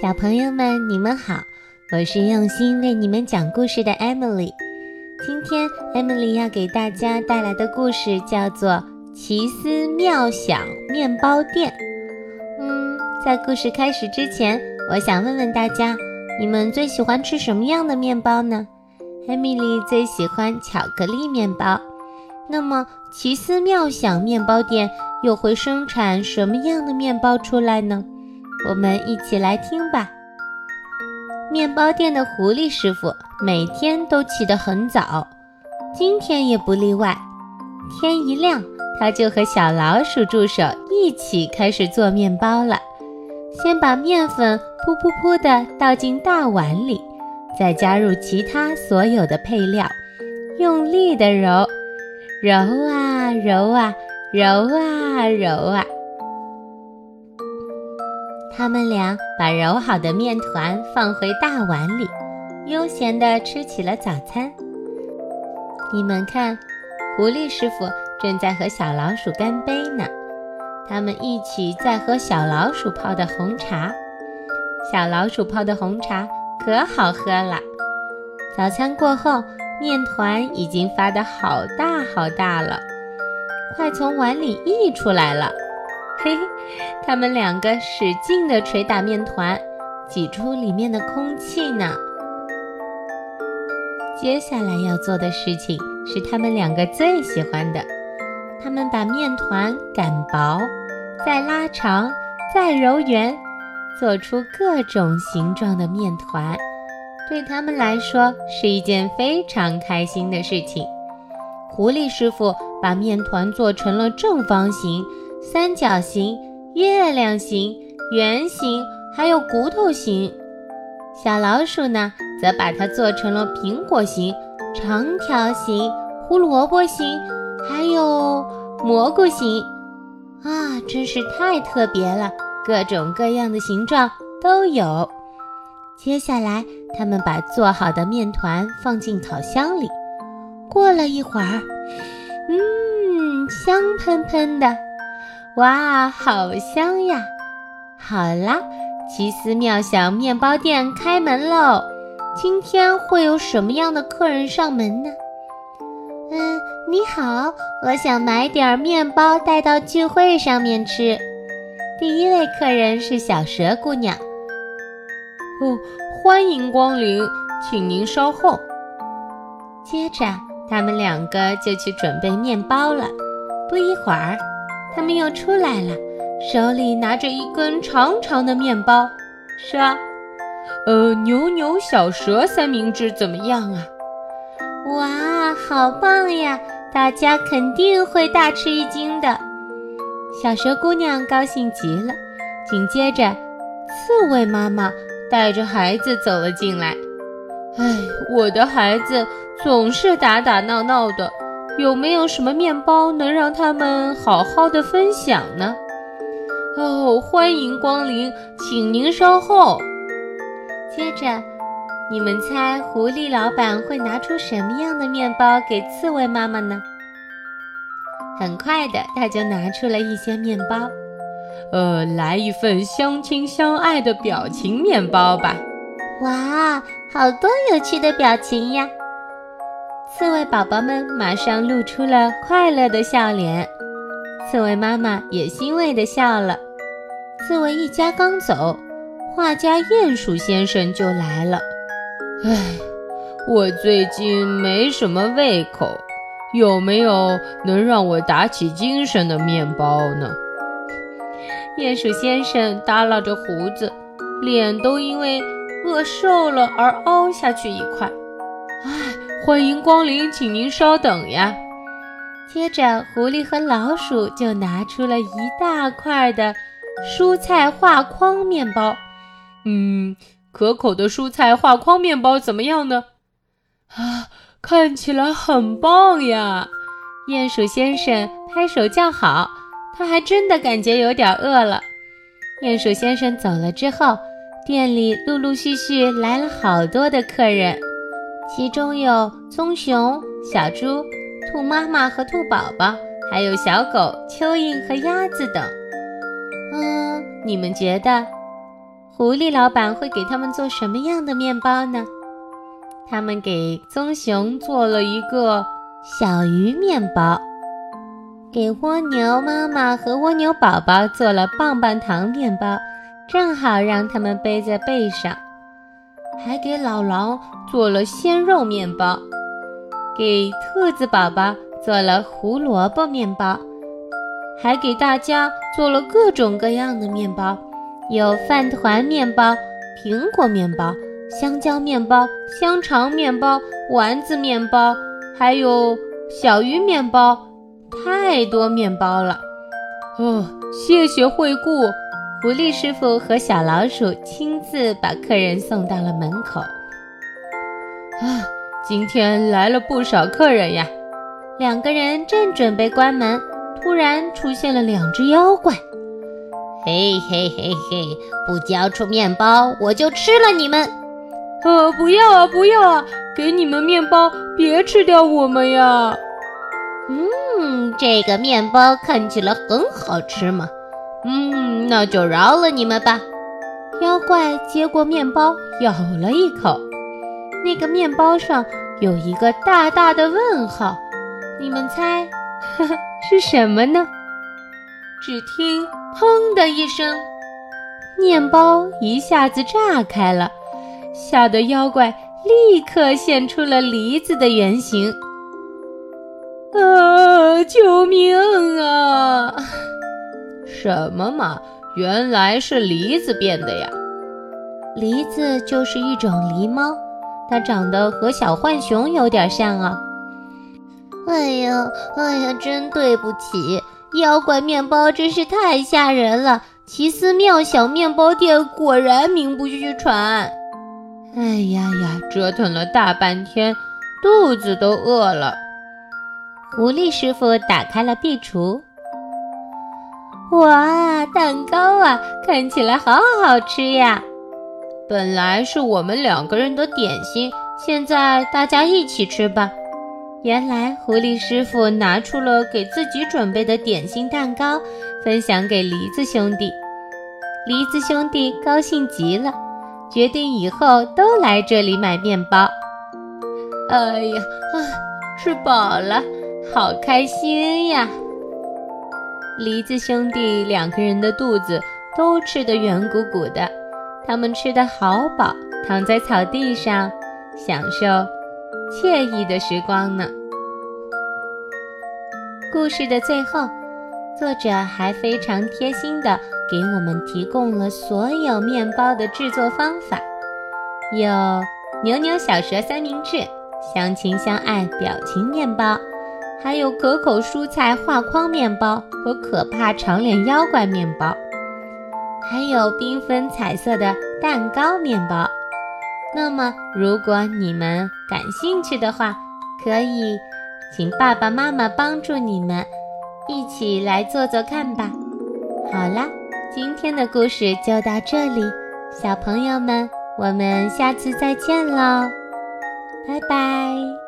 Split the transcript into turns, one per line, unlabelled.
小朋友们，你们好，我是用心为你们讲故事的 Emily。今天 Emily 要给大家带来的故事叫做《奇思妙想面包店》。嗯，在故事开始之前，我想问问大家，你们最喜欢吃什么样的面包呢？Emily 最喜欢巧克力面包。那么，奇思妙想面包店又会生产什么样的面包出来呢？我们一起来听吧。面包店的狐狸师傅每天都起得很早，今天也不例外。天一亮，他就和小老鼠助手一起开始做面包了。先把面粉噗噗噗地倒进大碗里，再加入其他所有的配料，用力地揉，揉啊揉啊，揉啊揉啊。他们俩把揉好的面团放回大碗里，悠闲地吃起了早餐。你们看，狐狸师傅正在和小老鼠干杯呢。他们一起在喝小老鼠泡的红茶。小老鼠泡的红茶可好喝了。早餐过后，面团已经发得好大好大了，快从碗里溢出来了。嘿，他们两个使劲地捶打面团，挤出里面的空气呢。接下来要做的事情是他们两个最喜欢的，他们把面团擀薄，再拉长，再揉圆，做出各种形状的面团。对他们来说是一件非常开心的事情。狐狸师傅把面团做成了正方形。三角形、月亮形、圆形，还有骨头形。小老鼠呢，则把它做成了苹果形、长条形、胡萝卜形，还有蘑菇形。啊，真是太特别了，各种各样的形状都有。接下来，他们把做好的面团放进烤箱里。过了一会儿，嗯，香喷喷的。哇，好香呀！好啦，奇思妙想面包店开门喽！今天会有什么样的客人上门呢？嗯，你好，我想买点面包带到聚会上面吃。第一位客人是小蛇姑娘。
哦，欢迎光临，请您稍后。
接着，他们两个就去准备面包了。不一会儿。他们又出来了，手里拿着一根长长的面包，说：“
呃，牛牛小蛇三明治怎么样啊？”“
哇，好棒呀！大家肯定会大吃一惊的。”小蛇姑娘高兴极了。紧接着，刺猬妈妈带着孩子走了进来。
“哎，我的孩子总是打打闹闹的。”有没有什么面包能让他们好好的分享呢？哦，欢迎光临，请您稍后。
接着，你们猜狐狸老板会拿出什么样的面包给刺猬妈妈呢？很快的，他就拿出了一些面包。
呃，来一份相亲相爱的表情面包吧。
哇，好多有趣的表情呀！刺猬宝宝们马上露出了快乐的笑脸，刺猬妈妈也欣慰地笑了。刺猬一家刚走，画家鼹鼠先生就来了。
唉，我最近没什么胃口，有没有能让我打起精神的面包呢？
鼹鼠先生耷拉着胡子，脸都因为饿瘦了而凹下去一块。
唉。欢迎光临，请您稍等呀。
接着，狐狸和老鼠就拿出了一大块的蔬菜画框面包。
嗯，可口的蔬菜画框面包怎么样呢？啊，看起来很棒呀！
鼹鼠先生拍手叫好，他还真的感觉有点饿了。鼹鼠先生走了之后，店里陆陆续续来了好多的客人。其中有棕熊、小猪、兔妈妈和兔宝宝，还有小狗蚯蚓和鸭子等。嗯，你们觉得狐狸老板会给他们做什么样的面包呢？他们给棕熊做了一个小鱼面包，给蜗牛妈妈和蜗牛宝宝做了棒棒糖面包，正好让他们背在背上。还给老狼做了鲜肉面包，给兔子宝宝做了胡萝卜面包，还给大家做了各种各样的面包，有饭团面包、苹果面包。香蕉面包、香肠面包、丸子面包，还有小鱼面包，太多面包了。
哦，谢谢惠顾，
狐狸师傅和小老鼠亲自把客人送到了门口。
啊，今天来了不少客人呀！
两个人正准备关门，突然出现了两只妖怪。
嘿嘿嘿嘿，不交出面包，我就吃了你们！
呃，不要啊，不要啊！给你们面包，别吃掉我们呀！
嗯，这个面包看起来很好吃嘛。嗯，那就饶了你们吧。
妖怪接过面包，咬了一口，那个面包上有一个大大的问号。你们猜，呵呵，是什么呢？
只听“砰”的一声，
面包一下子炸开了。吓得妖怪立刻现出了梨子的原形！
啊！救命啊！什么嘛！原来是梨子变的呀！
梨子就是一种狸猫，它长得和小浣熊有点像啊！
哎呀，哎呀，真对不起！妖怪面包真是太吓人了！奇思妙想面包店果然名不虚传。
哎呀呀，折腾了大半天，肚子都饿了。
狐狸师傅打开了壁橱，
哇，蛋糕啊，看起来好好吃呀！
本来是我们两个人的点心，现在大家一起吃吧。
原来狐狸师傅拿出了给自己准备的点心蛋糕，分享给梨子兄弟。梨子兄弟高兴极了。决定以后都来这里买面包。
哎呀，啊，吃饱了，好开心呀！
梨子兄弟两个人的肚子都吃得圆鼓鼓的，他们吃得好饱，躺在草地上享受惬意的时光呢。故事的最后，作者还非常贴心的。给我们提供了所有面包的制作方法，有扭扭小蛇三明治、相亲相爱表情面包，还有可口蔬菜画框面包和可怕长脸妖怪面包，还有缤纷彩色的蛋糕面包。那么，如果你们感兴趣的话，可以请爸爸妈妈帮助你们一起来做做看吧。好啦。今天的故事就到这里，小朋友们，我们下次再见喽，拜拜。